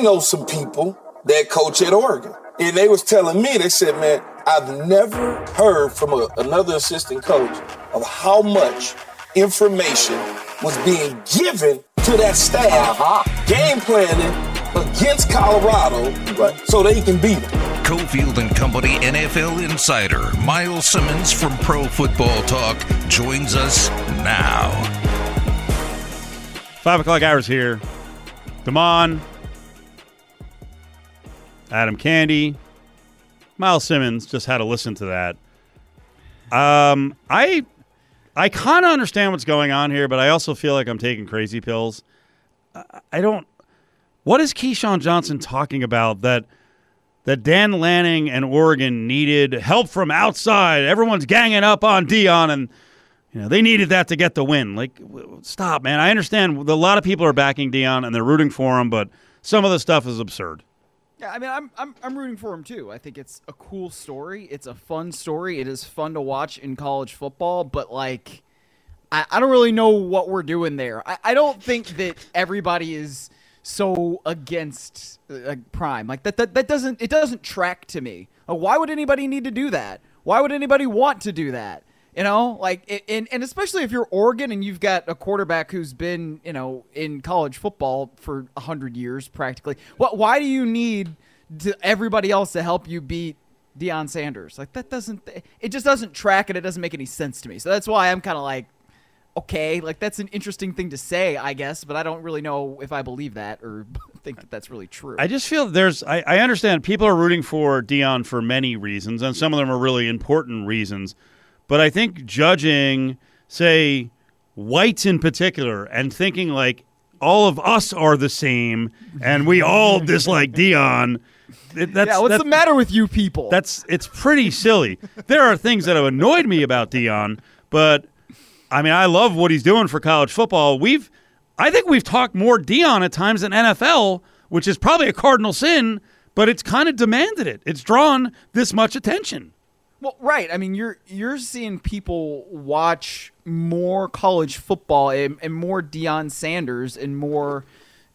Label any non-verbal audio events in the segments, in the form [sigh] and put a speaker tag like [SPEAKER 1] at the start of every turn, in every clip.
[SPEAKER 1] they know some people that coach at Oregon. And they was telling me, they said, man, I've never heard from a, another assistant coach of how much information was being given to that staff, uh-huh. game planning against Colorado, right, so they can beat them.
[SPEAKER 2] Cofield and Company NFL insider Myles Simmons from Pro Football Talk joins us now.
[SPEAKER 3] Five o'clock hours here. Damon, Adam Candy, Myles Simmons. Just had to listen to that. Um, I I kind of understand what's going on here, but I also feel like I'm taking crazy pills. I don't. What is Keyshawn Johnson talking about that that Dan Lanning and Oregon needed help from outside? Everyone's ganging up on Deion, and you know they needed that to get the win. Like, stop, man. I understand a lot of people are backing Deion and they're rooting for him, but some of the stuff is absurd.
[SPEAKER 4] Yeah, I mean, I'm, I'm I'm rooting for him too. I think it's a cool story. It's a fun story. It is fun to watch in college football, but like, I, I don't really know what we're doing there. I, I don't think that everybody is so against uh, Prime. Like that, that that doesn't it doesn't track to me. Like, why would anybody need to do that? Why would anybody want to do that? You know, like, and, and especially if you're Oregon and you've got a quarterback who's been, you know, in college football for 100 years practically. What, why do you need to, everybody else to help you beat Deion Sanders? Like, that doesn't, it just doesn't track and it doesn't make any sense to me. So that's why I'm kind of like, okay, like, that's an interesting thing to say, I guess, but I don't really know if I believe that or [laughs] think that that's really true.
[SPEAKER 3] I just feel there's, I, I understand people are rooting for Deion for many reasons, and some of them are really important reasons. But I think judging, say, whites in particular, and thinking like all of us are the same and we all [laughs] dislike Deion.
[SPEAKER 4] That's, yeah, what's the matter with you people?
[SPEAKER 3] That's it's pretty silly. there are things that have annoyed me about Deion, but I mean, I love what he's doing for college football. We've, I think we've talked more Deion at times than NFL, which is probably a cardinal sin, but it's kind of demanded it. It's drawn this much attention.
[SPEAKER 4] Well, right. I mean, you're you're seeing people watch more college football and, and more Deion Sanders and more,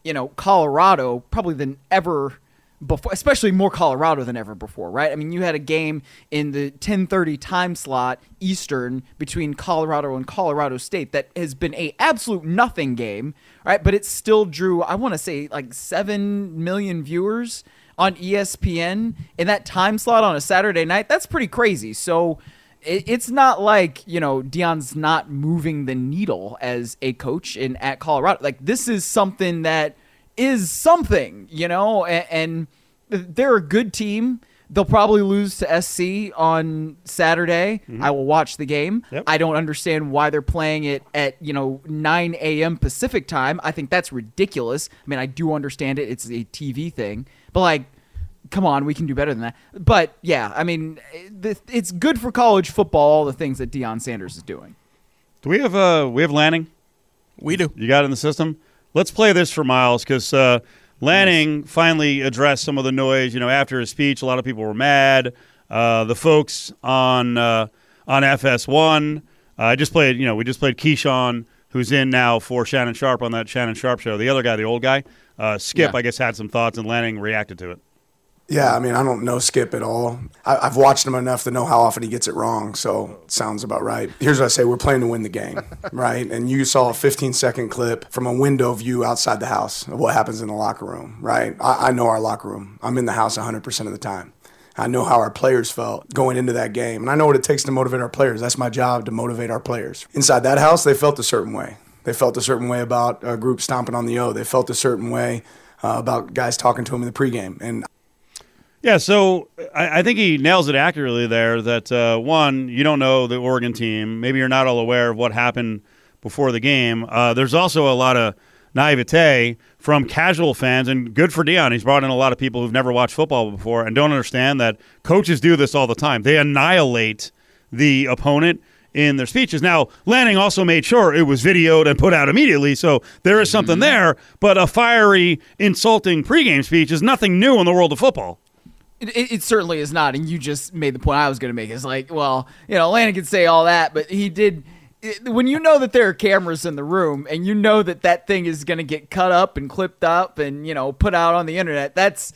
[SPEAKER 4] you know, Colorado probably than ever before, especially more Colorado than ever before, right? I mean, you had a game in the 10:30 time slot Eastern between Colorado and Colorado State that has been a absolute nothing game, right? But it still drew, I want to say, like seven million viewers on ESPN in that time slot on a Saturday night, that's pretty crazy. So it's not like you know Deion's not moving the needle as a coach in at Colorado. Like this is something that is something, you know, and, and they're a good team. They'll probably lose to SC on Saturday. Mm-hmm. I will watch the game. Yep. I don't understand why they're playing it at you know 9 a.m. Pacific time. I think that's ridiculous. I mean, I do understand it; it's a TV thing, but like, come on, we can do better than that. But yeah, I mean, it's good for college football. All the things that Deion Sanders is doing.
[SPEAKER 3] Do we have uh we have Lanning?
[SPEAKER 5] We do.
[SPEAKER 3] You got it in the system. Let's play this for Myles because uh, Lanning nice. finally addressed some of the noise. You know, after his speech, a lot of people were mad. Uh, the folks on uh, on FS1. Uh, I just played. You know, we just played Keyshawn, who's in now for Shannon Sharpe on that Shannon Sharpe show. The other guy, the old guy. Uh, Skip, yeah. I guess, had some thoughts, and Lanning reacted to it.
[SPEAKER 6] Yeah, I mean, I don't know Skip at all. I, have watched him enough to know how often he gets it wrong, so it sounds about right. Here's what I say we're playing to win the game, [laughs] right? And you saw a 15 second clip from a window view outside the house of what happens in the locker room, right? I, I know our locker room. I'm in the house 100% of the time. I know how our players felt going into that game, and I know what it takes to motivate our players. That's my job to motivate our players. Inside that house, they felt a certain way. They felt a certain way about a group stomping on the O. They felt a certain way uh, about guys talking to him in the pregame. And
[SPEAKER 3] yeah, so I, I, think he nails it accurately there. That uh, one, you don't know the Oregon team. Maybe you're not all aware of what happened before the game. Uh, there's also a lot of naivete from casual fans, and good for Deion. He's brought in a lot of people who've never watched football before and don't understand that coaches do this all the time. They annihilate the opponent in their speeches. Now, Lanning also made sure it was videoed and put out immediately, so there is something mm-hmm. there. But a fiery, insulting pregame speech is nothing new in the world of football.
[SPEAKER 4] It, it, it, certainly is not, and you just made the point I was going to make. It's like, well, you know, Lanning could say all that, but he did. it- when you know that there are cameras in the room and you know that that thing is going to get cut up and clipped up and you know put out on the internet that's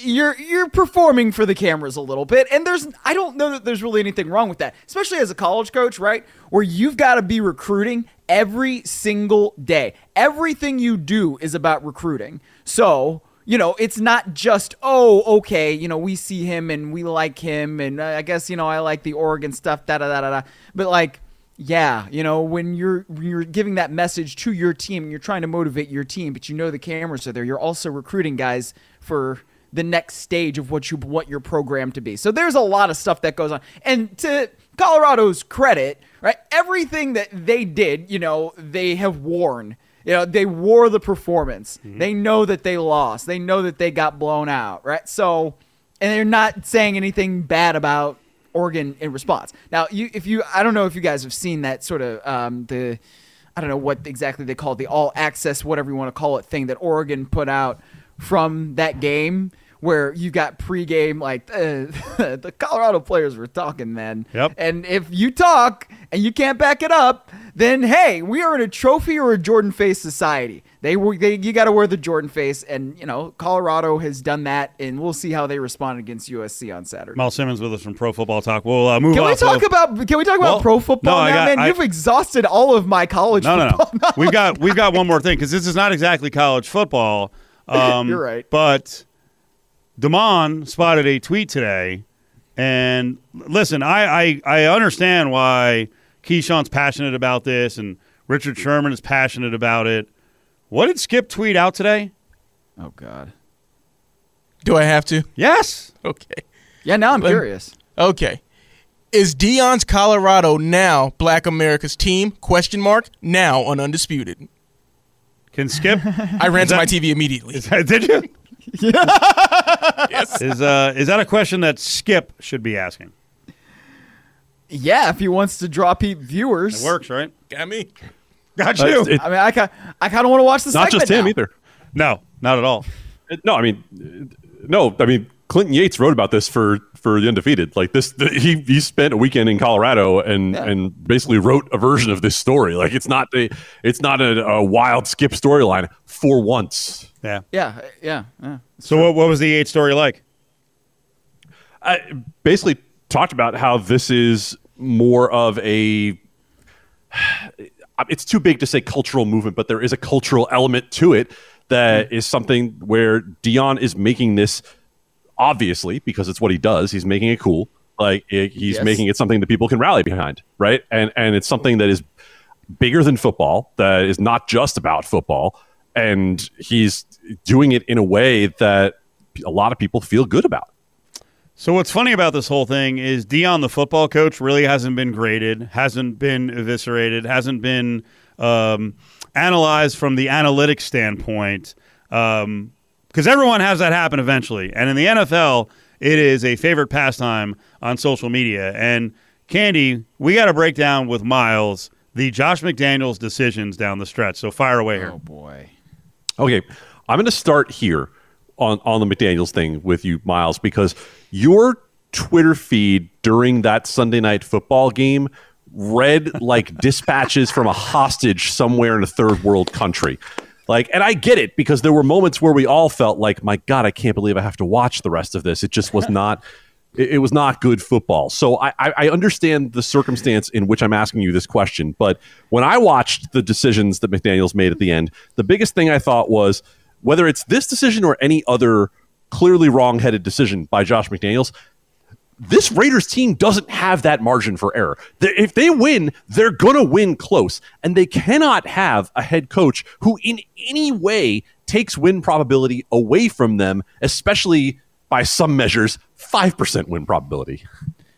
[SPEAKER 4] you're you're performing for the cameras a little bit and there's I don't know that there's really anything wrong with that especially as a college coach right? Where you've got to be recruiting every single day. Everything you do is about recruiting. So you know, it's not just, oh, okay, you know, we see him and we like him, and uh, I guess, you know, I like the Oregon stuff, da da da da. But like, yeah, you know, when you're when you're giving that message to your team and you're trying to motivate your team, but you know the cameras are there, you're also recruiting guys for the next stage of what you want your program to be. So there's a lot of stuff that goes on. And to Colorado's credit, right, everything that they did, you know, they have worn. You know, they wore the performance. They know that they lost. They know that they got blown out, right? So, and they're not saying anything bad about Oregon in response. Now, you, if you, I don't know if you guys have seen that sort of um, the, I don't know what exactly they call it, the all access, whatever you want to call it, thing that Oregon put out from that game. Where you got pregame, like uh, [laughs] the Colorado players were talking then.
[SPEAKER 3] Yep.
[SPEAKER 4] And if you talk and you can't back it up, then hey, we are in a trophy or a Jordan face society. They were they you got to wear the Jordan face, and you know Colorado has done that, and we'll see how they respond against USC on Saturday.
[SPEAKER 3] Myles Simmons with us from Pro Football Talk. We'll uh, move
[SPEAKER 4] Can we talk
[SPEAKER 3] of-
[SPEAKER 4] about Can we talk
[SPEAKER 3] Well,
[SPEAKER 4] about pro football
[SPEAKER 3] no,
[SPEAKER 4] now,
[SPEAKER 3] got-
[SPEAKER 4] man?
[SPEAKER 3] I-
[SPEAKER 4] You've exhausted all of my college
[SPEAKER 3] No, no,
[SPEAKER 4] football.
[SPEAKER 3] no. we've got we've got one more thing because this is not exactly college football. [laughs] Um,
[SPEAKER 4] You're right.
[SPEAKER 3] But Damon spotted a tweet today, and listen, I, I I understand why Keyshawn's passionate about this, and Richard Sherman is passionate about it. What did Skip tweet out today?
[SPEAKER 4] Oh God.
[SPEAKER 5] Do I have to?
[SPEAKER 3] Yes.
[SPEAKER 5] Okay.
[SPEAKER 4] Yeah, now I'm
[SPEAKER 5] Let-
[SPEAKER 4] curious.
[SPEAKER 5] Okay. Is Deion's Colorado now Black America's team? Question mark. Now on Undisputed.
[SPEAKER 3] Can Skip? [laughs]
[SPEAKER 5] I ran to my TV immediately.
[SPEAKER 3] did you? [laughs]
[SPEAKER 5] yes.
[SPEAKER 3] Is uh is that a question that Skip should be asking?
[SPEAKER 4] Yeah, if he wants to draw peep viewers,
[SPEAKER 3] It works, right?
[SPEAKER 5] Got me.
[SPEAKER 3] Got
[SPEAKER 7] Uh,
[SPEAKER 3] you.
[SPEAKER 7] it's- it-
[SPEAKER 4] I mean, I kind I kind of want to watch the
[SPEAKER 7] not just him
[SPEAKER 4] now.
[SPEAKER 7] either.
[SPEAKER 3] no, not at all.
[SPEAKER 7] Uh, No, I mean, uh, no, I mean Clinton Yates wrote about this for for the undefeated. Like this, the, he he spent a weekend in Colorado and
[SPEAKER 4] Yeah.
[SPEAKER 7] and basically wrote a version of this story. Like it's not a it's not a, a wild skip storyline for once.
[SPEAKER 3] Yeah.
[SPEAKER 4] Yeah, yeah, yeah.
[SPEAKER 3] So what, what was the eight story like?
[SPEAKER 7] I basically talked about how this is more of a it's too big to say cultural movement, but there is a cultural element to it that hmm. is something where Deion is making this obviously because it's what he does. He's making it cool. Like it, he's
[SPEAKER 4] Yes.
[SPEAKER 7] making it something that people can rally behind, right? And and it's something that is bigger than football. That is not just about football, and he's doing it in a way that a lot of people feel good about.
[SPEAKER 3] So what's funny about this whole thing is Deion, the football coach, really hasn't been graded, hasn't been eviscerated, hasn't been um, analyzed from the analytics standpoint, because everyone has that happen eventually. And in the NFL, it is a favorite pastime on social media. And Candy, we got to break down with Myles the Josh McDaniels decisions down the stretch. So fire away here.
[SPEAKER 4] Oh boy.
[SPEAKER 7] Okay, I'm going to start here on on the McDaniel's thing with you, Myles, because your Twitter feed during that Sunday night football game read like dispatches from a hostage somewhere in a third world country. Like, and I get it because there were moments where we all felt like, my God, I can't believe I have to watch the rest of this. It just was [laughs] not. It it was not good football. So I, I I understand the circumstance in which I'm asking you this question. But when I watched the decisions that McDaniels made at the end, the biggest thing I thought was whether it's this decision or any other clearly wrong-headed decision by Josh McDaniels, this Raiders team doesn't have that margin for error. If they win, they're going to win close. And they cannot have a head coach who, in any way, takes win probability away from them, especially by some measures, 5% win probability.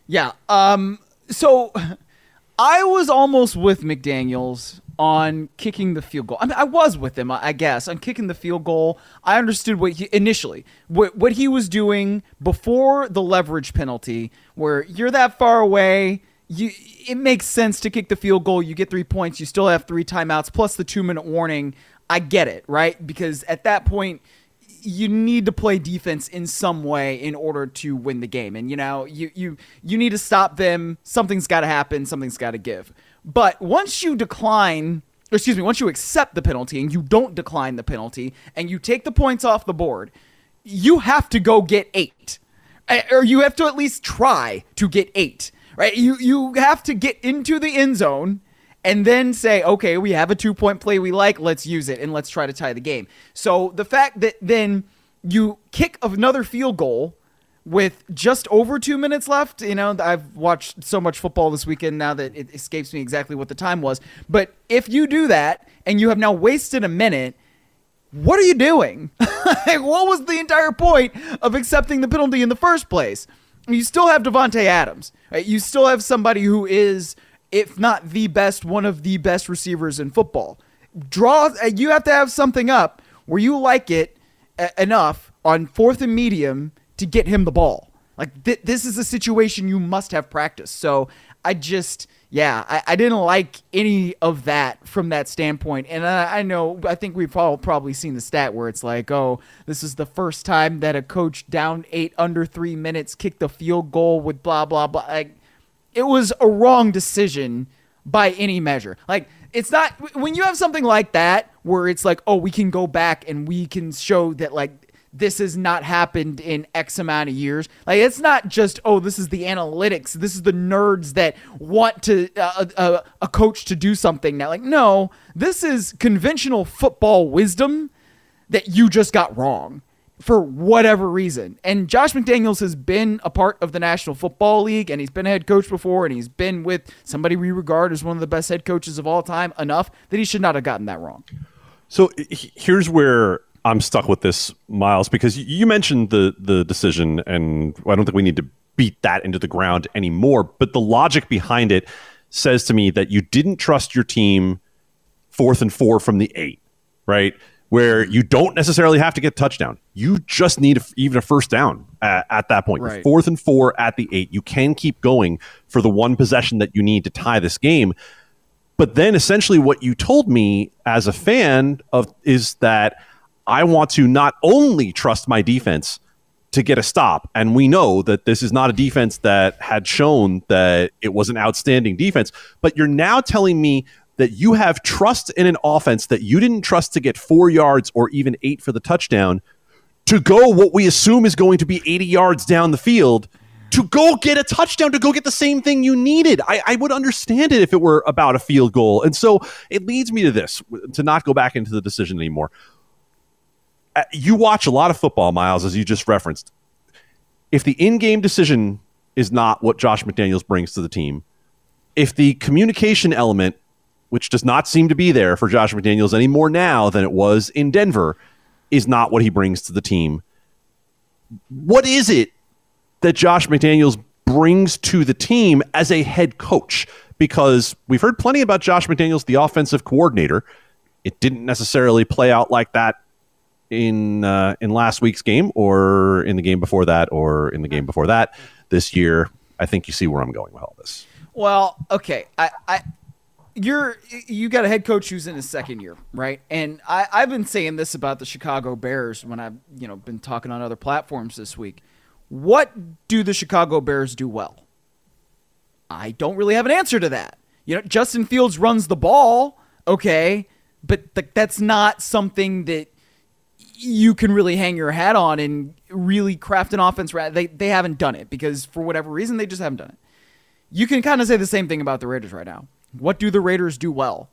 [SPEAKER 4] Yeah. Um. So, [laughs] I was almost with McDaniel's on kicking the field goal. I mean, I was with him, I guess, on kicking the field goal. I understood what he initially what what he was doing before the leverage penalty, where you're that far away. You, it makes sense to kick the field goal. You get three points. You still have three timeouts plus the two minute warning. I get it, right? Because at that point, you need to play defense in some way in order to win the game and you know you you you need to stop them something's got to happen something's got to give But once you decline, excuse me, once you accept the penalty and you don't decline the penalty and you take the points off the board, you have to go get eight. Or you have to at least try to get eight. Right? You you have to get into the end zone and then say, okay, we have a two point play we like, let's use it and let's try to tie the game. So the fact that then you kick another field goal with just over two minutes left, you know, I've watched so much football this weekend now that it escapes me exactly what the time was. But if you do that and you have now wasted a minute, what are you doing? [laughs] like, what was the entire point of accepting the penalty in the first place? You still have Davante Adams. Right? You still have somebody who is, if not the best, one of the best receivers in football. Draw. uh, You have to have something up where you like it uh, enough on fourth and medium to get him the ball. Like th- this is a situation you must have practice. So I just, yeah, I, I didn't like any of that from that standpoint. And I, I know, I think we've all probably seen the stat where it's like, oh, this is the first time that a coach down eight under three minutes kicked a field goal with blah blah blah. Like it was a wrong decision by any measure. Like it's not when you have something like that where it's like, oh, we can go back and we can show that like this has not happened in X amount of years. Like it's not just oh, this is the analytics. This is the nerds that want to uh, uh, a coach to do something now. Like no, this is conventional football wisdom that you just got wrong for whatever reason. And Josh McDaniels has been a part of the National Football League and he's been a head coach before and he's been with somebody we regard as one of the best head coaches of all time enough that he should not have gotten that wrong.
[SPEAKER 7] So here's where I'm stuck with this, Myles, because you mentioned the the decision, and I don't think we need to beat that into the ground anymore. But the logic behind it says to me that you didn't trust your team fourth and four from the eight, right? Where you don't necessarily have to get a touchdown. You just need a, even a first down at, at that point.
[SPEAKER 4] Right.
[SPEAKER 7] Fourth and four at the eight. You can keep going for the one possession that you need to tie this game. But then essentially what you told me as a fan of is that I want to not only trust my defense to get a stop, and we know that this is not a defense that had shown that it was an outstanding defense, but you're now telling me that you have trust in an offense that you didn't trust to get four yards or even eight for the touchdown to go what we assume is going to be 80 yards down the field to go get a touchdown to go get the same thing you needed. I, I would understand it if it were about a field goal. And so it leads me to this to not go back into the decision anymore. Uh, You watch a lot of football, Myles, as you just referenced. If the in game decision is not what Josh McDaniels brings to the team, if the communication element, which does not seem to be there for Josh McDaniels any more now than it was in Denver, is not what he brings to the team, what is it that Josh McDaniels brings to the team as a head coach? Because we've heard plenty about Josh McDaniels, the offensive coordinator. It didn't necessarily play out like that in uh, in last week's game, or in the game before that, or in the game before that this year. I think you see where I'm going with all this.
[SPEAKER 4] Well, okay, I, I, you're you got a head coach who's in his second year, right? And I, I've been saying this about the Chicago Bears when I've you know been talking on other platforms this week. What do the Chicago Bears do well? I don't really have an answer to that. You know, Justin Fields runs the ball, okay, but th- that's not something that you can really hang your hat on and really craft an offense. They they haven't done it because for whatever reason they just haven't done it. You can kind of say the same thing about the Raiders right now. What do the Raiders do well?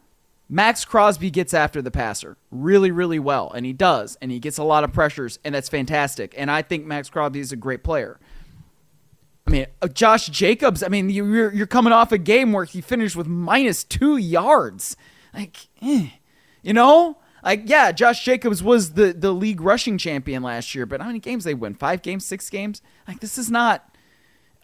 [SPEAKER 4] Maxx Crosby gets after the passer really, really well, and he does, and he gets a lot of pressures, and that's fantastic. And I think Maxx Crosby is a great player. I mean, uh, Josh Jacobs. I mean, you- you're you're coming off a game where he finished with minus two yards. Like, eh, you know, like yeah, Josh Jacobs was the the league rushing champion last year, but how many games they win? Five games, six games? Like, this is not.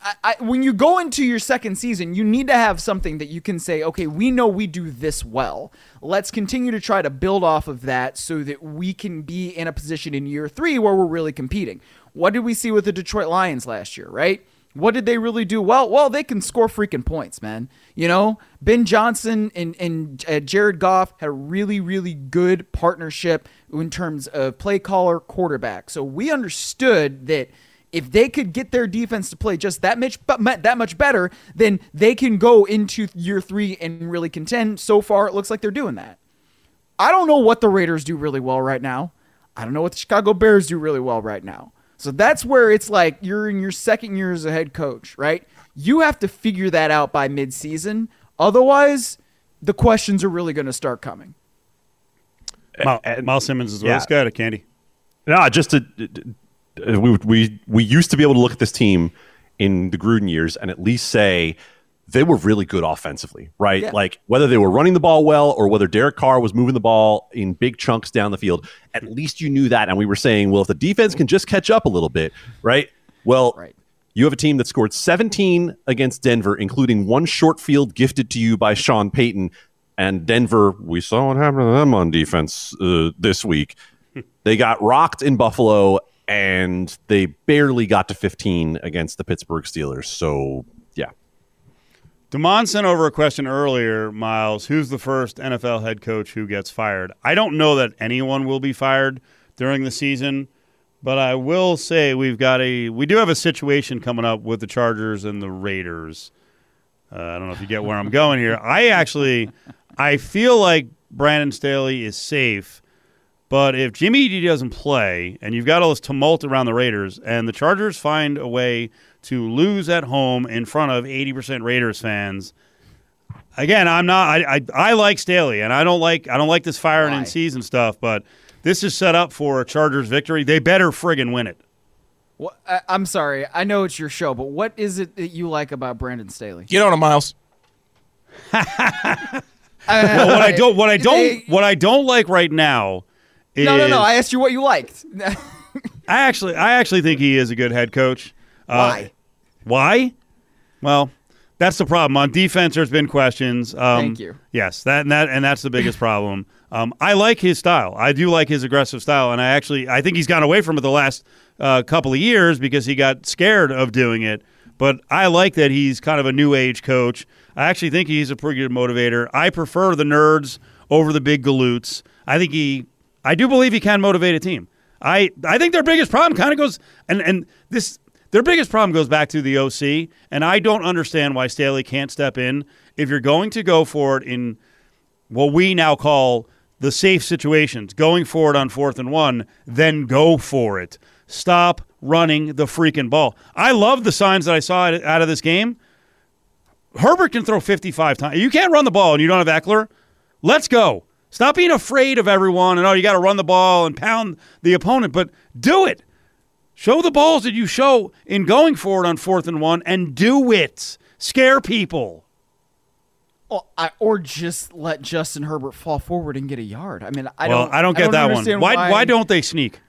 [SPEAKER 4] I, I, when you go into your second season, you need to have something that you can say, okay, we know we do this well. Let's continue to try to build off of that so that we can be in a position in year three where we're really competing. What did we see with the Detroit Lions last year, right? What did they really do well? Well, they can score freaking points, man. You know, Ben Johnson and, and uh, Jared Goff had a really, really good partnership in terms of play caller quarterback. So we understood that If they could get their defense to play just that much, that much better, then they can go into year three and really contend. So far, it looks like they're doing that. I don't know what the Raiders do really well right now. I don't know what the Chicago Bears do really well right now. So that's where it's like you're in your second year as a head coach, right? You have to figure that out by midseason. Otherwise, the questions are really going to start coming.
[SPEAKER 3] Myles, Myles Simmons is yeah. good at Candy.
[SPEAKER 7] No, just to, we, we we used to be able to look at this team in the Gruden years and at least say they were really good offensively, right? Yeah. Like whether they were running the ball well or whether Derek Carr was moving the ball in big chunks down the field, at least you knew that. And we were saying, well, if the defense can just catch up a little bit, right? Well, right. you have a team that scored 17 against Denver, including one short field gifted to you by Sean Payton. And Denver, we saw what happened to them on defense uh, this week. [laughs] they got rocked in Buffalo and they barely got to 15 against the Pittsburgh Steelers. So
[SPEAKER 3] Damon sent over a question earlier, Myles. Who's the first NFL head coach who gets fired? I don't know that anyone will be fired during the season, but I will say we've got a we do have a situation coming up with the Chargers and the Raiders. Uh, I don't know if you get where I'm going here. I actually I feel like Brandon Staley is safe, but if Jimmy G doesn't play and you've got all this tumult around the Raiders and the Chargers find a way to lose at home in front of 80% Raiders fans. Again, I'm not. I, I, I like Staley, and I don't like I don't like this firing in season stuff. But this is set up for a Chargers victory. They better friggin' win it.
[SPEAKER 4] Well, I, I'm sorry. I know it's your show, but what is it that you like about Brandon Staley?
[SPEAKER 5] Get on him, Myles. [laughs]
[SPEAKER 3] well, what I don't what I don't what I don't like right now.
[SPEAKER 4] No, no, no. I asked you what you liked. [laughs]
[SPEAKER 3] I actually I actually think he is a good head coach.
[SPEAKER 4] Why? Uh,
[SPEAKER 3] why? Well, that's the problem. On defense, there's been questions.
[SPEAKER 4] Um, Thank you.
[SPEAKER 3] Yes, that and that and that's the biggest problem. Um, I like his style. I do like his aggressive style, and I actually I think he's gone away from it the last uh, couple of years because he got scared of doing it. But I like that he's kind of a new age coach. I actually think he's a pretty good motivator. I prefer the nerds over the big galoots. I think he, I do believe he can motivate a team. I I think their biggest problem kind of goes and and this their biggest problem goes back to the OC, and I don't understand why Staley can't step in. If you're going to go for it in what we now call the safe situations, going for it on fourth and one, then go for it. Stop running the freaking ball. I love the signs that I saw out of this game. Herbert can throw 55 times. You can't run the ball and you don't have Ekeler. Let's go. Stop being afraid of everyone and oh, you got to run the ball and pound the opponent, but do it. Show the balls that you show in going forward on fourth and one and do it. Scare people.
[SPEAKER 4] Well, I, or just let Justin Herbert fall forward and get a yard. I mean, I
[SPEAKER 3] well,
[SPEAKER 4] don't.
[SPEAKER 3] I don't get
[SPEAKER 4] I
[SPEAKER 3] don't that one. Why, why, why? don't they sneak?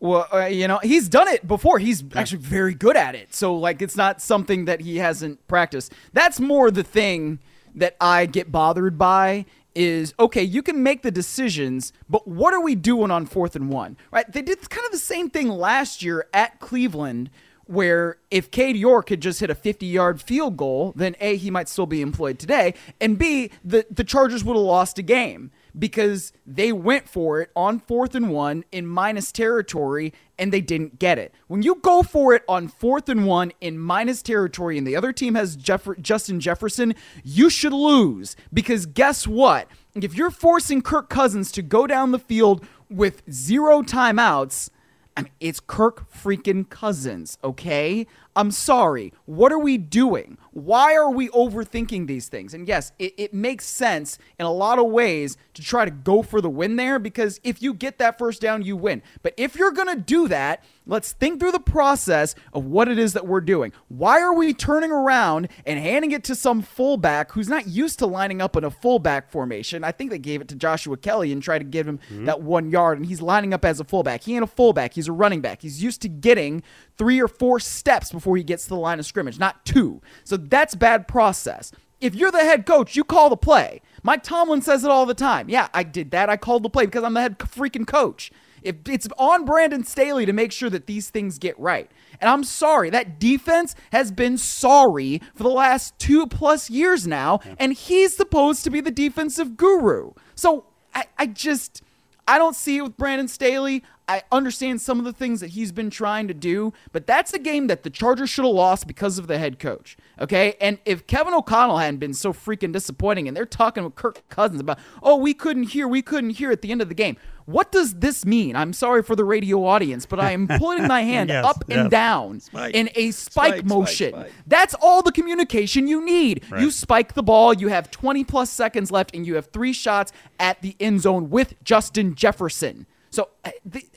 [SPEAKER 4] Well, uh, you know, he's done it before. He's yeah. actually very good at it. So, like, it's not something that he hasn't practiced. That's more the thing that I get bothered by is okay, you can make the decisions, but what are we doing on fourth and one? Right? They did kind of the same thing last year at Cleveland, where if Cade York had just hit a 50 yard field goal, then A, he might still be employed today, and B, the, the Chargers would have lost a game because they went for it on fourth and one in minus territory and they didn't get it. When you go for it on fourth and one in minus territory and the other team has Jeff- Justin Jefferson, you should lose because guess what? If you're forcing Kirk Cousins to go down the field with zero timeouts, I mean, it's Kirk freaking Cousins, okay? I'm sorry. What are we doing? Why are we overthinking these things? And yes, it, it, makes sense in a lot of ways to try to go for the win there because if you get that first down, you win. But if you're going to do that, let's think through the process of what it is that we're doing. Why are we turning around and handing it to some fullback who's not used to lining up in a fullback formation? I think they gave it to Joshua Kelley and tried to give him mm-hmm. that one yard, and he's lining up as a fullback. He ain't a fullback, he's a running back. He's used to getting three or four steps before he gets to the line of scrimmage, not two. So that's bad process. If you're the head coach, you call the play. Mike Tomlin says it all the time. Yeah, I did that. I called the play because I'm the head freaking coach. If it's on Brandon Staley to make sure that these things get right. And I'm sorry, that defense has been sorry for the last two plus years now, and he's supposed to be the defensive guru. So I, I just I don't see it with Brandon Staley. I understand some of the things that he's been trying to do, but that's a game that the Chargers should have lost because of the head coach. Okay? And if Kevin O'Connell hadn't been so freaking disappointing and they're talking with Kirk Cousins about, oh, we couldn't hear, we couldn't hear at the end of the game. What does this mean? I'm sorry for the radio audience, but I am putting my [laughs] hand
[SPEAKER 3] Yes,
[SPEAKER 4] up and down
[SPEAKER 3] Spike.
[SPEAKER 4] in a spike,
[SPEAKER 3] Spike,
[SPEAKER 4] motion.
[SPEAKER 3] spike.
[SPEAKER 4] That's all the communication you need.
[SPEAKER 3] Right.
[SPEAKER 4] You spike the ball, you have 20 plus seconds left, and you have three shots at the end zone with Justin Jefferson. So uh,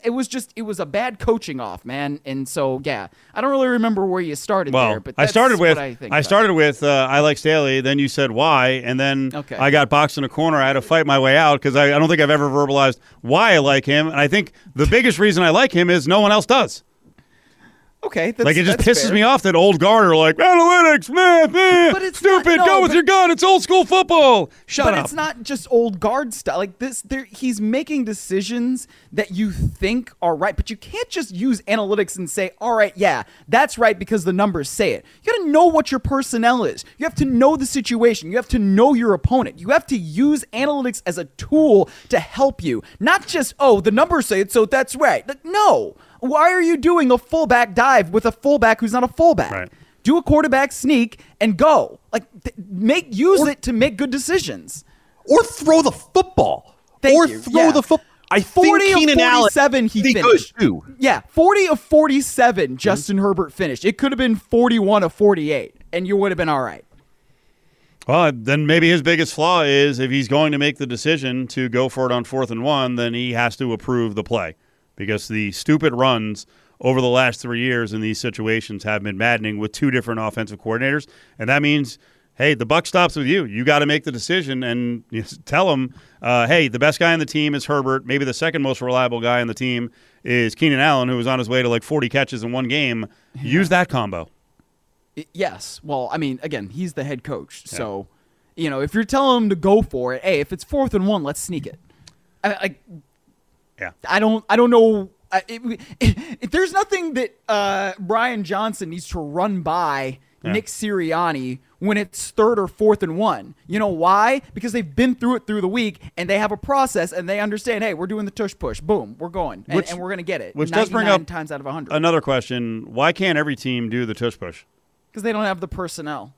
[SPEAKER 4] it was just it was a bad coaching off, man. And so yeah, I don't really remember where you started
[SPEAKER 3] Well,
[SPEAKER 4] there, but
[SPEAKER 3] I started with
[SPEAKER 4] what I, think
[SPEAKER 3] I started with uh, I like Staley. Then you said why, and then
[SPEAKER 4] Okay.
[SPEAKER 3] I got boxed in a corner. I had to fight my way out because I, I don't think I've ever verbalized why I like him. And I think the biggest reason I like him is no one else does.
[SPEAKER 4] Okay, that's,
[SPEAKER 3] like it just pisses
[SPEAKER 4] fair.
[SPEAKER 3] me off that old guard are like analytics, man, man,
[SPEAKER 4] But it's not-
[SPEAKER 3] stupid.
[SPEAKER 4] no,
[SPEAKER 3] go with
[SPEAKER 4] but-
[SPEAKER 3] your gun. It's old school football. Shut
[SPEAKER 4] but
[SPEAKER 3] up.
[SPEAKER 4] it's not just old guard stuff. Like this, there he's making decisions that you think are right, but you can't just use analytics and say, "All right, yeah, that's right," because the numbers say it. You got to know what your personnel is. You have to know the situation. You have to know your opponent. You have to use analytics as a tool to help you, not just, "Oh, the numbers say it, so that's right." Like, no. Why are you doing a fullback dive with a fullback who's not a fullback?
[SPEAKER 3] Right.
[SPEAKER 4] Do a quarterback sneak and go. Like th- make use it to make good decisions.
[SPEAKER 7] or throw the football.
[SPEAKER 4] Thank
[SPEAKER 7] or
[SPEAKER 4] you.
[SPEAKER 7] throw
[SPEAKER 4] Yeah.
[SPEAKER 7] the football. I
[SPEAKER 4] 40
[SPEAKER 7] think
[SPEAKER 4] of
[SPEAKER 7] Keenan Allen
[SPEAKER 4] 47 he finished.
[SPEAKER 7] too.
[SPEAKER 4] Yeah, 40 of 47 Justin Herbert finished. It could have been 41 of 48 and you would have been all right.
[SPEAKER 3] Well, then maybe his biggest flaw is if he's going to make the decision to go for it on fourth and one, then he has to approve the play because the stupid runs over the last three years in these situations have been maddening with two different offensive coordinators, and that means. Hey, the buck stops with you. You got to make the decision and [laughs] tell them, uh, "Hey, the best guy on the team is Herbert. Maybe the second most reliable guy on the team is Keenan Allen, who was on his way to like 40 catches in one game. Use that combo."
[SPEAKER 4] Yes. Well, I mean, again, he's the head coach. So, you know, if you're telling him to go for it, hey, if it's fourth and one, let's sneak it. I, I,
[SPEAKER 3] Yeah.
[SPEAKER 4] I don't I don't know I- it, if there's nothing that uh, Brian Johnson needs to run by Nick Sirianni when it's third or fourth and one. You know why? Because they've been through it through the week and they have a process and they understand. Hey, we're doing the tush push. Boom, we're going and,
[SPEAKER 3] Which-
[SPEAKER 4] and we're gonna get it.
[SPEAKER 3] which does bring up
[SPEAKER 4] times out of hundred
[SPEAKER 3] Another question: Why can't every team do the tush push?
[SPEAKER 4] because they don't have the personnel.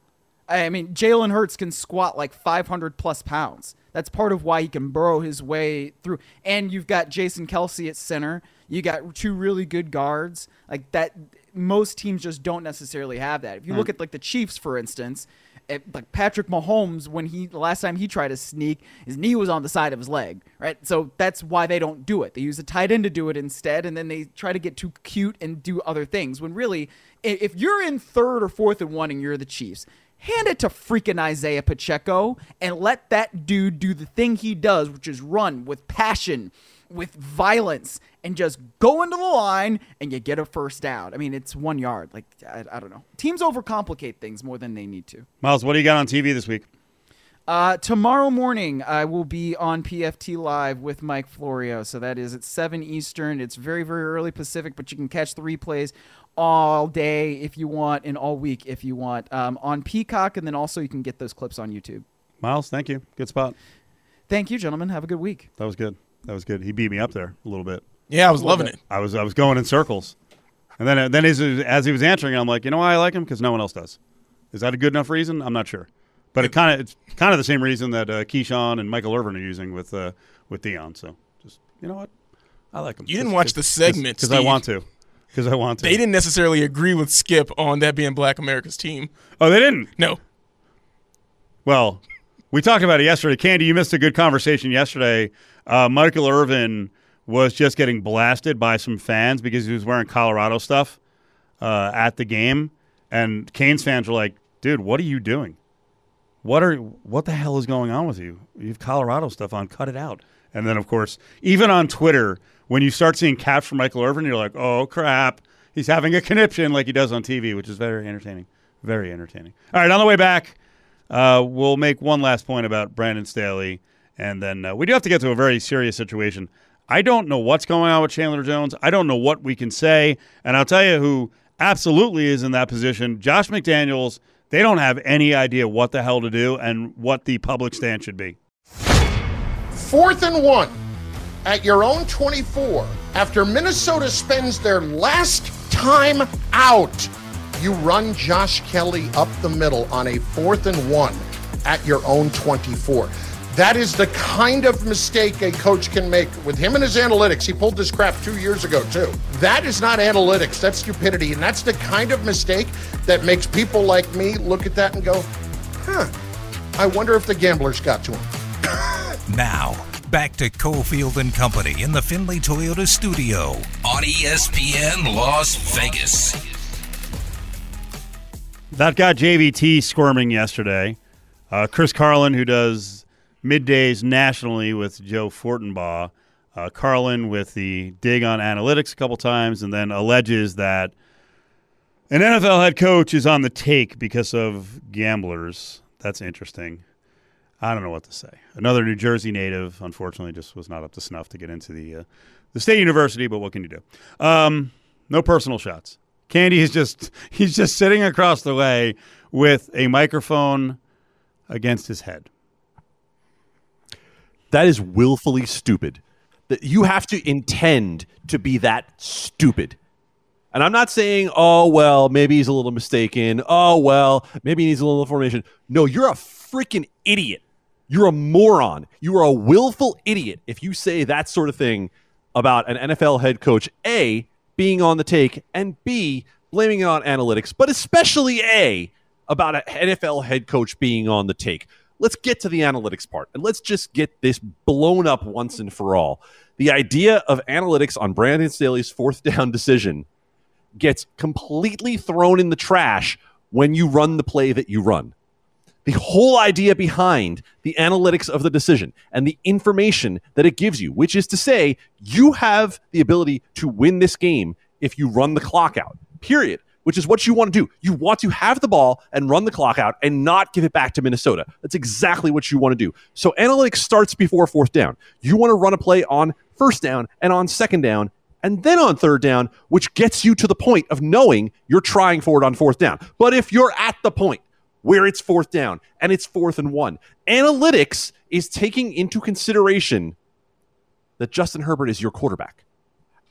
[SPEAKER 4] I mean, Jalen Hurts can squat like 500 plus pounds. That's part of why he can burrow his way through. And you've got Jason Kelce at center. You got two really good guards. Like that, most teams just don't necessarily have that. If you hmm. look at like the Chiefs, for instance, it, like Patrick Mahomes, when he the last time he tried to sneak, his knee was on the side of his leg, right? So that's why they don't do it. They use a tight end to do it instead, and then they try to get too cute and do other things. When really, if you're in third or fourth and one and you're the Chiefs, hand it to freaking Isaiah Pacheco and let that dude do the thing he does, which is run with passion, with violence, and just go into the line and you get a first down. I mean, it's one yard. Like I, I don't know. Teams overcomplicate things more than they need to.
[SPEAKER 3] Myles, what do you got on TV this week?
[SPEAKER 4] Uh, tomorrow morning, I will be on PFT Live with Mike Florio. So that is at 7 Eastern. It's very, very early Pacific, but you can catch the replays all day if you want and all week if you want um, on Peacock. And then also you can get those clips on YouTube.
[SPEAKER 3] Myles, thank you. Good spot.
[SPEAKER 4] Thank you, gentlemen. Have a good week.
[SPEAKER 3] That was good. That was good. He beat me up there a little bit.
[SPEAKER 5] Yeah, I was loving it.
[SPEAKER 3] I was I was going in circles, and then then as, as he was answering, I'm like, you know why I like him? Because no one else does. Is that a good enough reason? I'm not sure, but it kind of it's kind of the same reason that uh, Keyshawn and Michael Irvin are using with uh, with Deion. So just you know what, I like him.
[SPEAKER 5] You didn't watch the segment,
[SPEAKER 3] because I want to. Because I want to.
[SPEAKER 5] They didn't necessarily agree with Skip on that being Black America's team.
[SPEAKER 3] Oh, they didn't.
[SPEAKER 5] No.
[SPEAKER 3] Well, we talked about it yesterday. Candy, you missed a good conversation yesterday. Uh, Michael Irvin was just getting blasted by some fans because he was wearing Colorado stuff uh, at the game, and Canes fans were like, "Dude, what are you doing? What are what the hell is going on with you? You have Colorado stuff on. Cut it out." And then, of course, even on Twitter, when you start seeing caps from Michael Irvin, you're like, "Oh crap, he's having a conniption like he does on TV," which is very entertaining. Very entertaining. All right, on the way back. Uh, we'll make one last point about Brandon Staley, and then uh, we do have to get to a very serious situation. I don't know what's going on with Chandler Jones. I don't know what we can say, and I'll tell you who absolutely is in that position. Josh McDaniels. They don't have any idea what the hell to do and what the public stand should be.
[SPEAKER 8] Fourth and one. At your own 24 after Minnesota spends their last time out. You run Josh Kelley up the middle on a fourth and one at your own 24. That is the kind of mistake a coach can make with him and his analytics. He pulled this crap two years ago, too. That is not analytics, that's stupidity. And that's the kind of mistake that makes people like me look at that and go, huh, I wonder if the gamblers got to him. [laughs]
[SPEAKER 2] Now, back to Cofield and Company in the Findlay Toyota studio on ESPN Las Vegas.
[SPEAKER 3] That got JVT squirming yesterday. Uh, Chris Carlin, who does middays nationally with Joe Fortenbaugh, uh, Carlin with the dig on analytics a couple times, and then alleges that an NFL head coach is on the take because of gamblers. That's interesting. I don't know what to say. Another New Jersey native, unfortunately, just was not up to snuff to get into the uh, the state university. But what can you do? Um, no personal shots. Candy is just [laughs] he's just sitting across the way with a microphone against his head.
[SPEAKER 7] That is willfully stupid. That you have to intend to be that stupid. And I'm not saying, oh well, maybe he's a little mistaken. Oh well, maybe he needs a little information. No, you're a freaking idiot. You're a moron. You are a willful idiot if you say that sort of thing about an NFL head coach, A, being on the take, and B, blaming it on analytics, but especially A, about an NFL head coach being on the take. Let's get to the analytics part and let's just get this blown up once and for all. The idea of analytics on Brandon Staley's fourth down decision gets completely thrown in the trash when you run the play that you run. The whole idea behind the analytics of the decision and the information that it gives you, which is to say, you have the ability to win this game if you run the clock out, period, which is what you want to do. You want to have the ball and run the clock out and not give it back to Minnesota. That's exactly what you want to do. So analytics starts before fourth down. You want to run a play on first down and on second down and then on third down, which gets you to the point of knowing you're trying for it on fourth down. But if you're at the point where it's fourth down and it's fourth and one, analytics is taking into consideration that Justin Herbert is your quarterback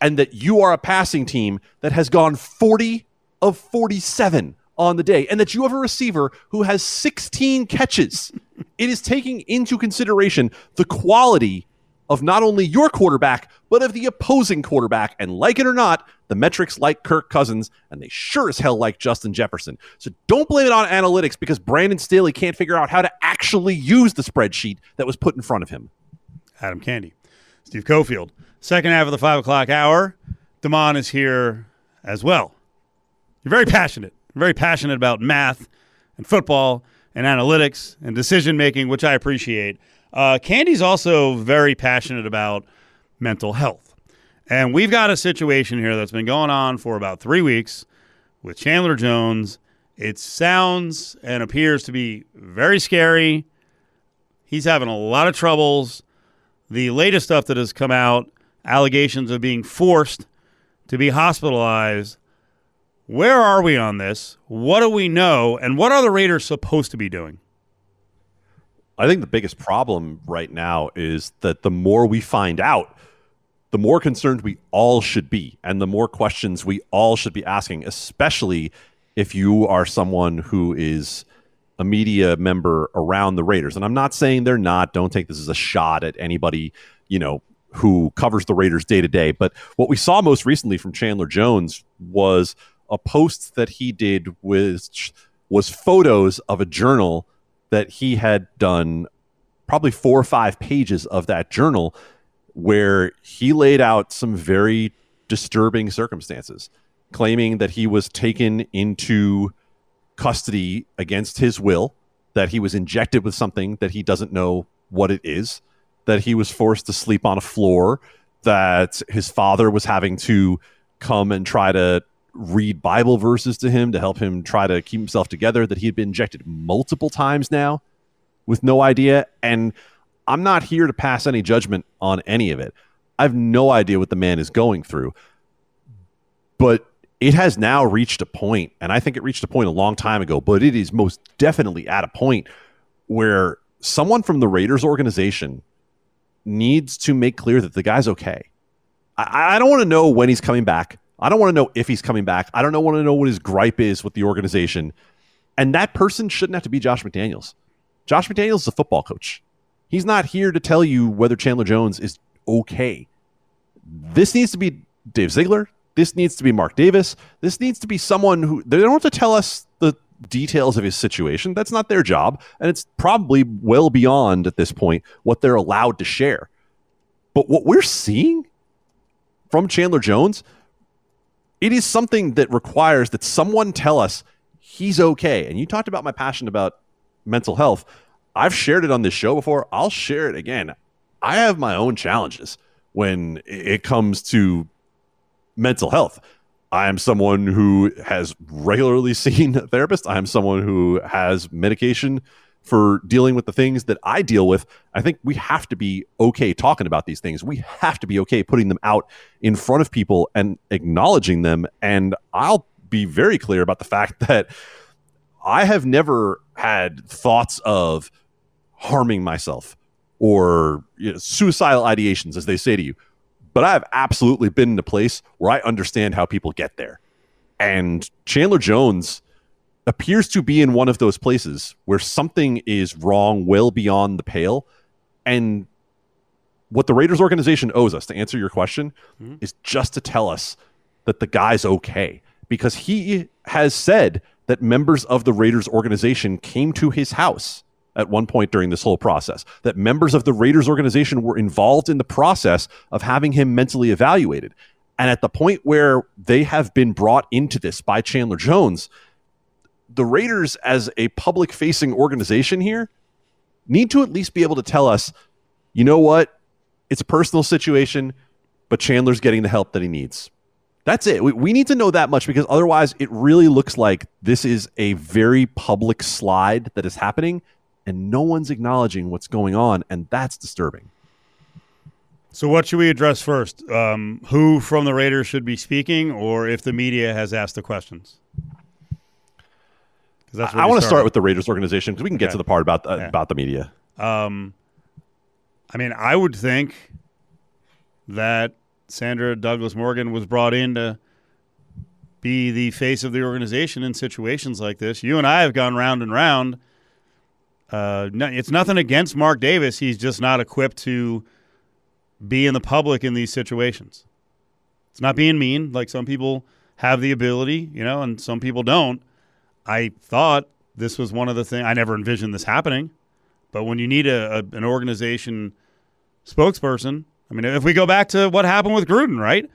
[SPEAKER 7] and that you are a passing team that has gone 40 of 47 on the day and that you have a receiver who has 16 catches. [laughs] it is taking into consideration the quality of not only your quarterback, but of the opposing quarterback. And like it or not, the metrics like Kirk Cousins, and they sure as hell like Justin Jefferson. So don't blame it on analytics because Brandon Staley can't figure out how to actually use the spreadsheet that was put in front of him.
[SPEAKER 3] Adam Candy, Steve Cofield. Second half of the five o'clock hour, Damon is here as well. You're very passionate, very passionate about math and football and analytics and decision making, which I appreciate. Uh, Candy's also very passionate about mental health. And we've got a situation here that's been going on for about three weeks with Chandler Jones. It sounds and appears to be very scary. He's having a lot of troubles. The latest stuff that has come out allegations of being forced to be hospitalized. Where are we on this? What do we know? And what are the Raiders supposed to be doing?
[SPEAKER 7] I think the biggest problem right now is that the more we find out, the more concerned we all should be, and the more questions we all should be asking, especially if you are someone who is a media member around the Raiders. And I'm not saying they're not, don't take this as a shot at anybody, you know, who covers the Raiders day to day. But what we saw most recently from Chandler Jones was a post that he did with was photos of a journal that he had done probably four or five pages of that journal where he laid out some very disturbing circumstances, claiming that he was taken into custody against his will, that he was injected with something that he doesn't know what it is, that he was forced to sleep on a floor, that his father was having to come and try to read Bible verses to him to help him try to keep himself together, that he had been injected multiple times now with no idea. And I'm not here to pass any judgment on any of it. I have no idea what the man is going through. But it has now reached a point, and I think it reached a point a long time ago, but it is most definitely at a point where someone from the Raiders organization needs to make clear that the guy's okay. I, I don't want to know when he's coming back. I don't want to know if he's coming back. I don't want to know what his gripe is with the organization. And that person shouldn't have to be Josh McDaniels. Josh McDaniels is a football coach. He's not here to tell you whether Chandler Jones is okay. This needs to be Dave Ziegler. This needs to be Mark Davis. This needs to be someone who they don't have to tell us the details of his situation. That's not their job. And it's probably well beyond at this point what they're allowed to share. But what we're seeing from Chandler Jones, it is something that requires that someone tell us he's okay. And you talked about my passion about mental health. I've shared it on this show before. I'll share it again. I have my own challenges when it comes to mental health. I am someone who has regularly [laughs] seen a therapist. I am someone who has medication for dealing with the things that I deal with. I think we have to be okay talking about these things. We have to be okay putting them out in front of people and acknowledging them. And I'll be very clear about the fact [laughs] that I have never had thoughts of harming myself or you know, suicidal ideations, as they say to you. But I have absolutely been in a place where I understand how people get there. And Chandler Jones appears to be in one of those places where something is wrong well beyond the pale. And what the Raiders organization owes us, to answer your question, mm-hmm. is just to tell us that the guy's okay. Because he has said that members of the Raiders organization came to his house at one point during this whole process, that members of the Raiders organization were involved in the process of having him mentally evaluated. And at the point where they have been brought into this by Chandler Jones, the Raiders, as a public facing organization here, need to at least be able to tell us, you know what? It's a personal situation, but Chandler's getting the help that he needs. That's it. We, we need to know that much because otherwise, it really looks like this is a very public slide that is happening and no one's acknowledging what's going on. And that's disturbing.
[SPEAKER 3] So, what should we address first? Um, who from the Raiders should be speaking, or if the media has asked the questions?
[SPEAKER 7] That's I, I want to start with the Raiders organization because we can okay. get to the part about the, yeah. about the media. Um,
[SPEAKER 3] I mean, I would think that Sandra Douglas Morgan was brought in to be the face of the organization in situations like this. You and I have gone round and round. Uh, no, it's nothing against Mark Davis. He's just not equipped to be in the public in these situations. It's not being mean. Like some people have the ability, you know, and some people don't. I thought this was one of the things I never envisioned this happening. But when you need a, a, an organization spokesperson, I mean, if we go back to what happened with Gruden, right?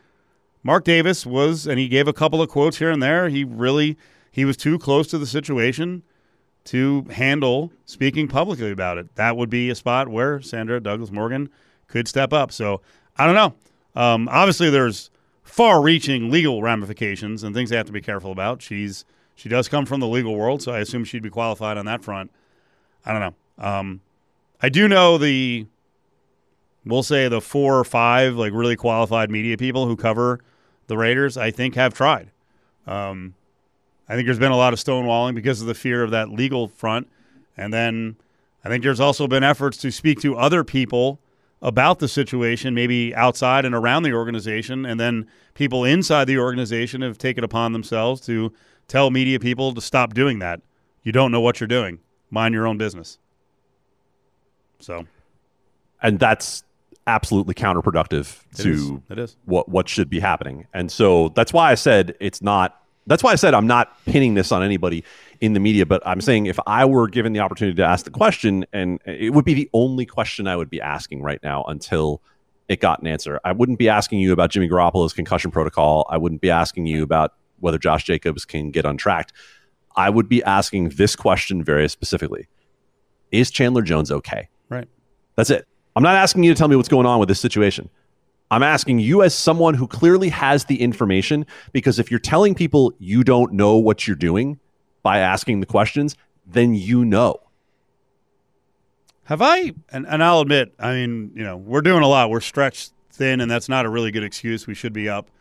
[SPEAKER 3] Mark Davis was, and he gave a couple of quotes here and there. He really he was too close to the situation to handle speaking publicly about it. That would be a spot where Sandra Douglas Morgan could step up. So I don't know. Um, obviously, there's far-reaching legal ramifications and things they have to be careful about. She's she does come from the legal world, so I assume she'd be qualified on that front. I don't know. Um, I do know the, we'll say the four or five like really qualified media people who cover the Raiders. I think have tried. Um, I think there's been a lot of stonewalling because of the fear of that legal front, and then I think there's also been efforts to speak to other people about the situation, maybe outside and around the organization, and then people inside the organization have taken upon themselves to tell media people to stop doing that. You don't know what you're doing. Mind your own business. So,
[SPEAKER 7] and that's absolutely counterproductive it to
[SPEAKER 3] is. It is.
[SPEAKER 7] what what should be happening. And so that's why I said it's not that's why I said I'm not pinning this on anybody in the media, but I'm saying if I were given the opportunity to ask the question, and it would be the only question I would be asking right now until it got an answer. I wouldn't be asking you about Jimmy Garoppolo's concussion protocol. I wouldn't be asking you about whether Josh Jacobs can get untracked, I would be asking this question very specifically Is Chandler Jones okay?
[SPEAKER 3] Right.
[SPEAKER 7] That's it. I'm not asking you to tell me what's going on with this situation. I'm asking you as someone who clearly has the information because if you're telling people you don't know what you're doing by asking the questions, then you know.
[SPEAKER 3] Have I, and, and I'll admit, I mean, you know, we're doing a lot. We're stretched thin, and that's not a really good excuse. We should be up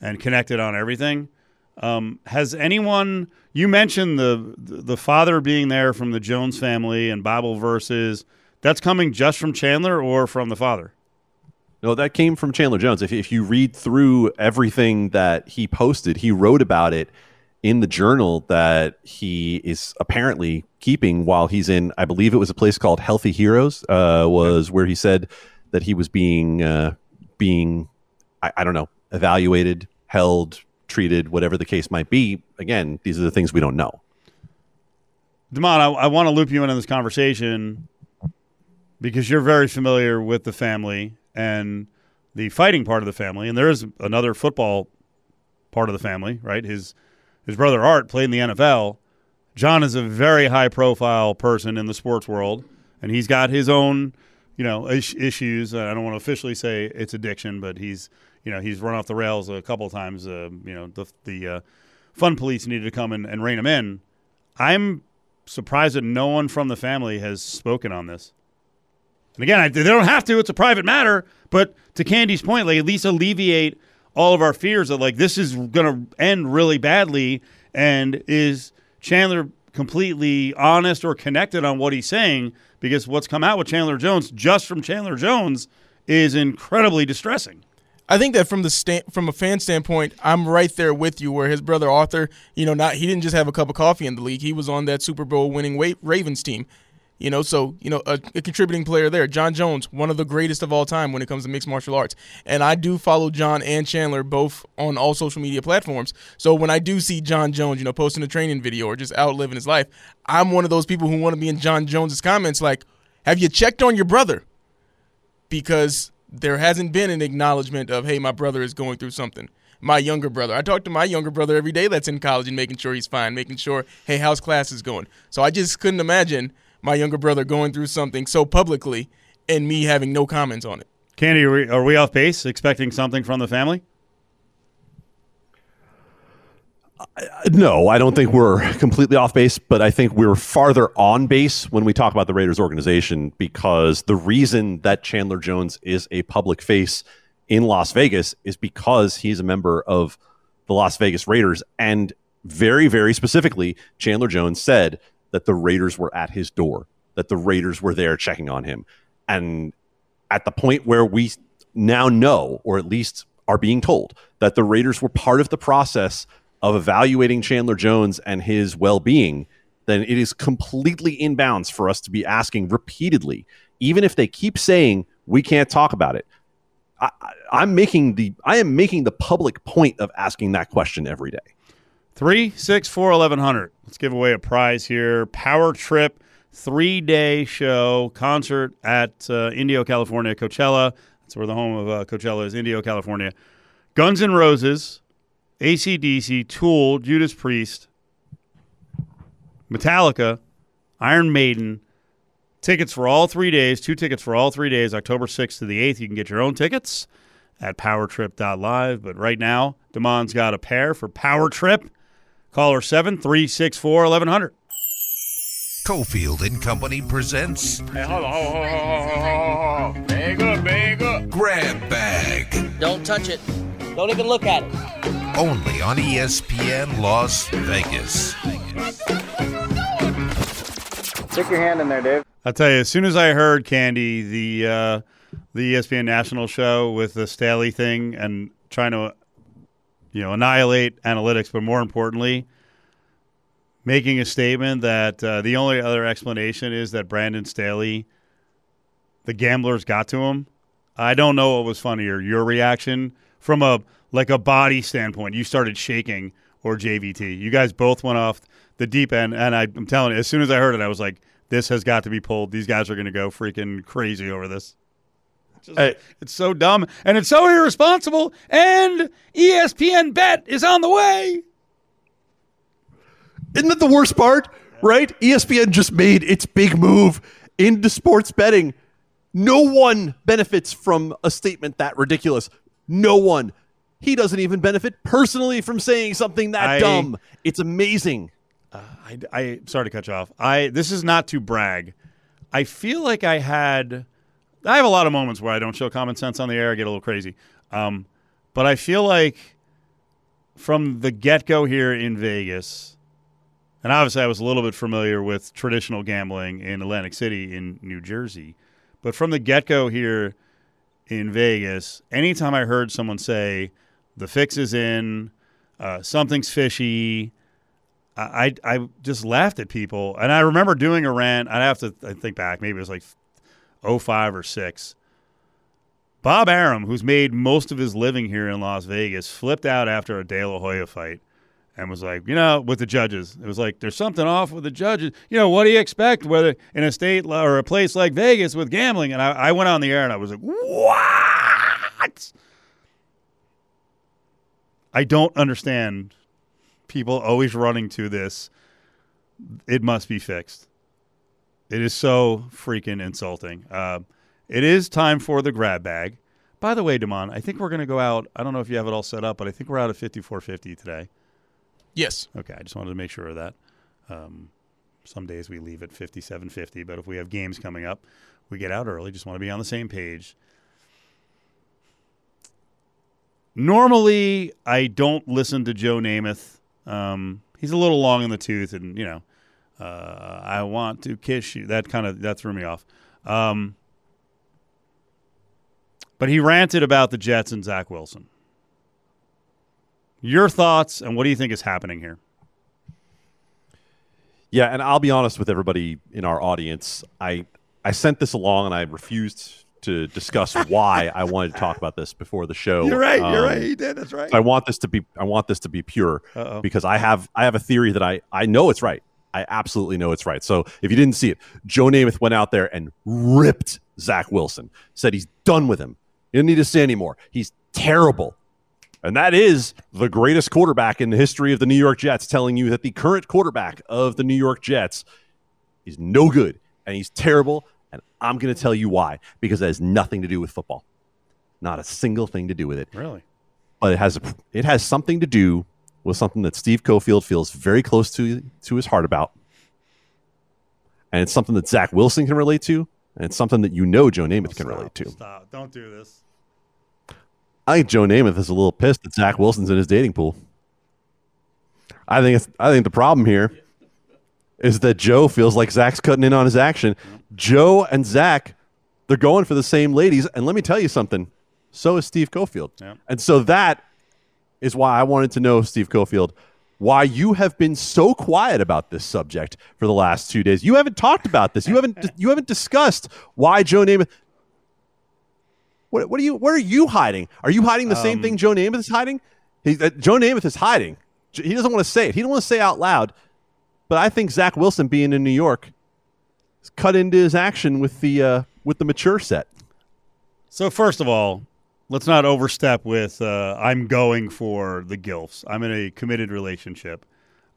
[SPEAKER 3] and connected on everything. Um, has anyone? You mentioned the the father being there from the Jones family and Bible verses That's coming just from Chandler or from the father?
[SPEAKER 7] No, that came from Chandler Jones. If, if you read through everything that he posted, he wrote about it in the journal that he is apparently keeping while he's in, I believe it was a place called Healthy Heroes, uh, was where he said that he was being, uh, being, I, I don't know, evaluated, held, treated, whatever the case might be. Again, these are the things we don't know.
[SPEAKER 3] Damon, I, I want to loop you in on this conversation because you're very familiar with the family and the fighting part of the family, and there is another football part of the family, right? His his brother Art played in the NFL. Jon is a very high profile person in the sports world, and he's got his own, you know, is- issues. I don't want to officially say it's addiction, but he's, you know, he's run off the rails a couple of times. Uh, you know, the the uh, fun police needed to come and, and rein him in. I'm surprised that no one from the family has spoken on this. And again, I, they don't have to. It's a private matter. But to Candy's point, like at least alleviate all of our fears that like this is going to end really badly. And is Chandler completely honest or connected on what he's saying? Because what's come out with Chandler Jones, just from Chandler Jones, is incredibly distressing.
[SPEAKER 5] I think that from the sta- from a fan standpoint, I'm right there with you. Where his brother Arthur, you know, not he didn't just have a cup of coffee in the league; he was on that Super Bowl winning Ravens team. You know, so you know a, a contributing player there. Jon Jones, one of the greatest of all time when it comes to mixed martial arts. And I do follow Jon and Chandler both on all social media platforms. So when I do see Jon Jones, you know, posting a training video or just out living his life, I'm one of those people who want to be in Jon Jones's comments like, "Have you checked on your brother?" Because there hasn't been an acknowledgement of, hey, my brother is going through something. My younger brother. I talk to my younger brother every day that's in college and making sure he's fine, making sure, hey, how's classes going? So I just couldn't imagine my younger brother going through something so publicly and me having no comments on it.
[SPEAKER 3] Candy, are we, are we off base expecting something from the family?
[SPEAKER 7] No, I don't think we're completely off base, but I think we're farther on base when we talk about the Raiders organization because the reason that Chandler Jones is a public face in Las Vegas is because he's a member of the Las Vegas Raiders. And very, very specifically, Chandler Jones said that the Raiders were at his door, that the Raiders were there checking on him. And at the point where we now know, or at least are being told, that the Raiders were part of the process of evaluating Chandler Jones and his well being, then it is completely inbounds for us to be asking repeatedly, even if they keep saying we can't talk about it. I, I'm making the I am making the public point of asking that question every day.
[SPEAKER 3] Three, six, four, eleven hundred. Let's give away a prize here. Power Trip, three day show concert at uh, Indio, California, Coachella. That's where the home of uh, Coachella is, Indio, California. Guns N' Roses, ACDC, Tool, Judas Priest, Metallica, Iron Maiden. Tickets for all three days, two tickets for all three days, October 6th to the 8th. You can get your own tickets at powertrip.live. But right now, Damon's got a pair for Power Trip. Caller 7 364 1100.
[SPEAKER 2] Cofield and Company presents
[SPEAKER 9] Hey, hold on, hold on, hold on, hold on. Bag up, bag up.
[SPEAKER 2] Grab Bag.
[SPEAKER 10] Don't touch it. Don't even look at it.
[SPEAKER 2] Only on ESPN Las Vegas.
[SPEAKER 9] Stick your hand in there, Dave.
[SPEAKER 3] I'll tell you, as soon as I heard Candy, the uh, the ESPN national show with the Staley thing and trying to, you know, annihilate analytics, but more importantly, making a statement that uh, the only other explanation is that Brandon Staley, the gamblers got to him. I don't know what was funnier, your reaction from a like a body standpoint. You started shaking, or JVT. You guys both went off the deep end, and I, I'm telling you, as soon as I heard it, I was like, "This has got to be pulled. These guys are going to go freaking crazy over this." Just-
[SPEAKER 7] Hey.
[SPEAKER 3] it's so dumb and it's so irresponsible. And ESPN Bet is on the way.
[SPEAKER 7] Isn't that the worst part? Right? ESPN just made its big move into sports betting. No one benefits from a statement that ridiculous. No one. He doesn't even benefit personally from saying something that
[SPEAKER 3] I-
[SPEAKER 7] dumb. It's amazing.
[SPEAKER 3] Uh, I, I sorry to cut you off. I this is not to brag. I feel like I had. I have a lot of moments where I don't show common sense on the air. I get a little crazy, um, but I feel like from the get go here in Vegas, And obviously, I was a little bit familiar with traditional gambling in Atlantic City in New Jersey. But from the get go here in Vegas, anytime I heard someone say, the fix is in, uh, something's fishy, I, I, just laughed at people. And I remember doing a rant. I'd have to I think back, maybe it was like 05 or 6. Bob Arum, who's made most of his living here in Las Vegas, flipped out after a De La Hoya fight and was like, you know, with the judges. It was like, there's something off with the judges. You know, what do you expect whether in a state or a place like Vegas with gambling? And I, I went on the air and I was like, what? I don't understand people always running to this. It must be fixed. It is so freaking insulting. Uh, it is time for the grab bag. By the way, Damon, I think we're going to go out. I don't know if you have it all set up, but I think we're out at 5450 today.
[SPEAKER 5] Yes.
[SPEAKER 3] Okay, I just wanted to make sure of that. Um, some days we leave at 5750, but if we have games coming up, we get out early. Just want to be on the same page. Normally, I don't listen to Joe Namath. Um, he's a little long in the tooth, and you know, uh, I want to kiss you. That kind of that threw me off. Um, but he ranted about the Jets and Zach Wilson. Your thoughts, and what do you think is happening here?
[SPEAKER 7] Yeah, and I'll be honest with everybody in our audience. I I sent this along and I refused to discuss [laughs] why I wanted to talk about this before the show.
[SPEAKER 3] You're right. You're
[SPEAKER 7] Um,
[SPEAKER 3] right. He did. That's right.
[SPEAKER 7] So I want this to be I want this to be pure
[SPEAKER 3] Uh-oh.
[SPEAKER 7] because I have I have a theory that I I know it's right. I absolutely know it's right. So if you didn't see it, Joe Namath went out there and ripped Zach Wilson. Said he's done with him. He don't need to say anymore. He's terrible. And that is the greatest quarterback in the history of the New York Jets, telling you that the current quarterback of the New York Jets is no good and he's terrible. And I'm going to tell you why because it has nothing to do with football. Not a single thing to do with it
[SPEAKER 3] Really?
[SPEAKER 7] but it has a, it has something to do with something that Steve Cofield feels very close to to his heart about, and it's something that Zach Wilson can relate to, and it's something that you know Joe Namath can relate to.
[SPEAKER 3] Stop. Don't do this.
[SPEAKER 7] I think Joe Namath is a little pissed that Zach Wilson's in his dating pool. I think it's, I think the problem here is that Joe feels like Zach's cutting in on his action. Joe and Zach, they're going for the same ladies, and let me tell you something. So is Steve Cofield,
[SPEAKER 3] Yeah.
[SPEAKER 7] and so that is why I wanted to know, Steve Cofield, why you have been so quiet about this subject for the last two days. You haven't talked about this. You haven't [laughs] you haven't discussed why Joe Namath. What, what are you? What are you hiding? Are you hiding the same thing Joe Namath is hiding? He, uh, Joe Namath is hiding. He doesn't want to say it. He don't want to say it out loud. But I think Zach Wilson being in New York has cut into his action with the uh, with the mature set.
[SPEAKER 3] So first of all, let's not overstep with uh, I'm going for the gilfs. I'm in a committed relationship.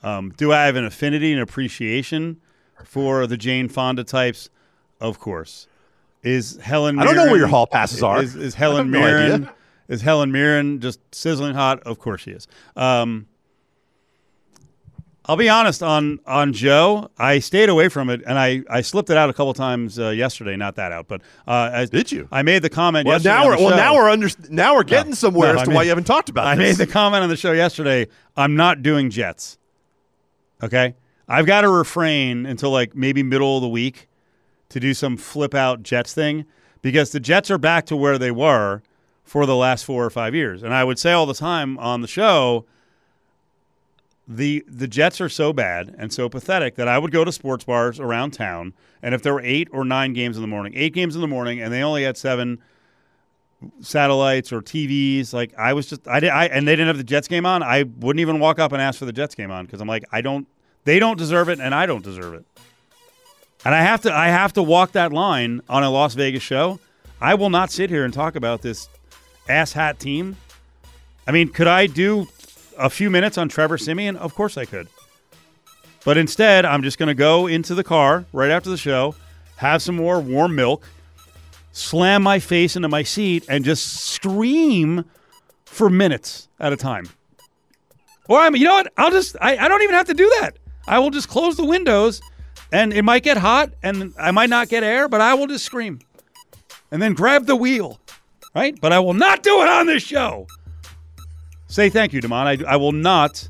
[SPEAKER 3] Um, do I have an affinity and appreciation for the Jane Fonda types? Of course. Is Helen?
[SPEAKER 7] I don't know where your hall passes are.
[SPEAKER 3] Is, is Helen [laughs]
[SPEAKER 7] no
[SPEAKER 3] Mirren?
[SPEAKER 7] idea.
[SPEAKER 3] Is Helen Mirren just sizzling hot? Of course she is. Um, I'll be honest on on Joe. I stayed away from it, and I, I slipped it out a couple times uh, yesterday. Not that out, but uh, I,
[SPEAKER 7] Did you?
[SPEAKER 3] I made the comment.
[SPEAKER 7] Well,
[SPEAKER 3] yesterday
[SPEAKER 7] now we're well now we're under now we're getting
[SPEAKER 3] No.
[SPEAKER 7] somewhere
[SPEAKER 3] No,
[SPEAKER 7] as to why you haven't talked about it.
[SPEAKER 3] I
[SPEAKER 7] this.
[SPEAKER 3] made the comment on the show yesterday. I'm not doing Jets. Okay, I've got to refrain until like maybe middle of the week to do some flip out Jets thing because the Jets are back to where they were for the last four or five years. And I would say all the time on the show, the the Jets are so bad and so pathetic that I would go to sports bars around town, and if there were eight or nine games in the morning, eight games in the morning, and they only had seven satellites or TVs, like I was just I did I and they didn't have the Jets game on, I wouldn't even walk up and ask for the Jets game on because I'm like I don't they don't deserve it and I don't deserve it. And I have to I have to walk that line on a Las Vegas show. I will not sit here and talk about this asshat team. I mean, could I do a few minutes on Trevor Siemian? Of course I could. But instead, I'm just going to go into the car right after the show, have some more warm milk, slam my face into my seat, and just scream for minutes at a time. Or I'm, you know what? I'll just, I, I don't even have to do that. I will just close the windows and it might get hot and I might not get air, but I will just scream and then grab the wheel, right? But I will not do it on this show. Say thank you, Damon. I, I will not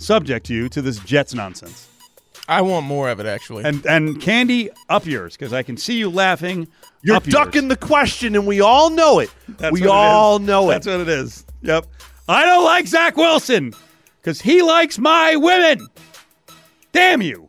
[SPEAKER 3] subject you to this Jets nonsense.
[SPEAKER 5] I want more of it actually.
[SPEAKER 3] And and Candy, up yours because I can see you laughing.
[SPEAKER 7] You're
[SPEAKER 3] up yours.
[SPEAKER 7] ducking the question, and we all know it.
[SPEAKER 3] That's
[SPEAKER 7] we
[SPEAKER 3] what it
[SPEAKER 7] all
[SPEAKER 3] is.
[SPEAKER 7] know it.
[SPEAKER 3] That's what it is. Yep. I don't like Zach Wilson because he likes my women. Damn you.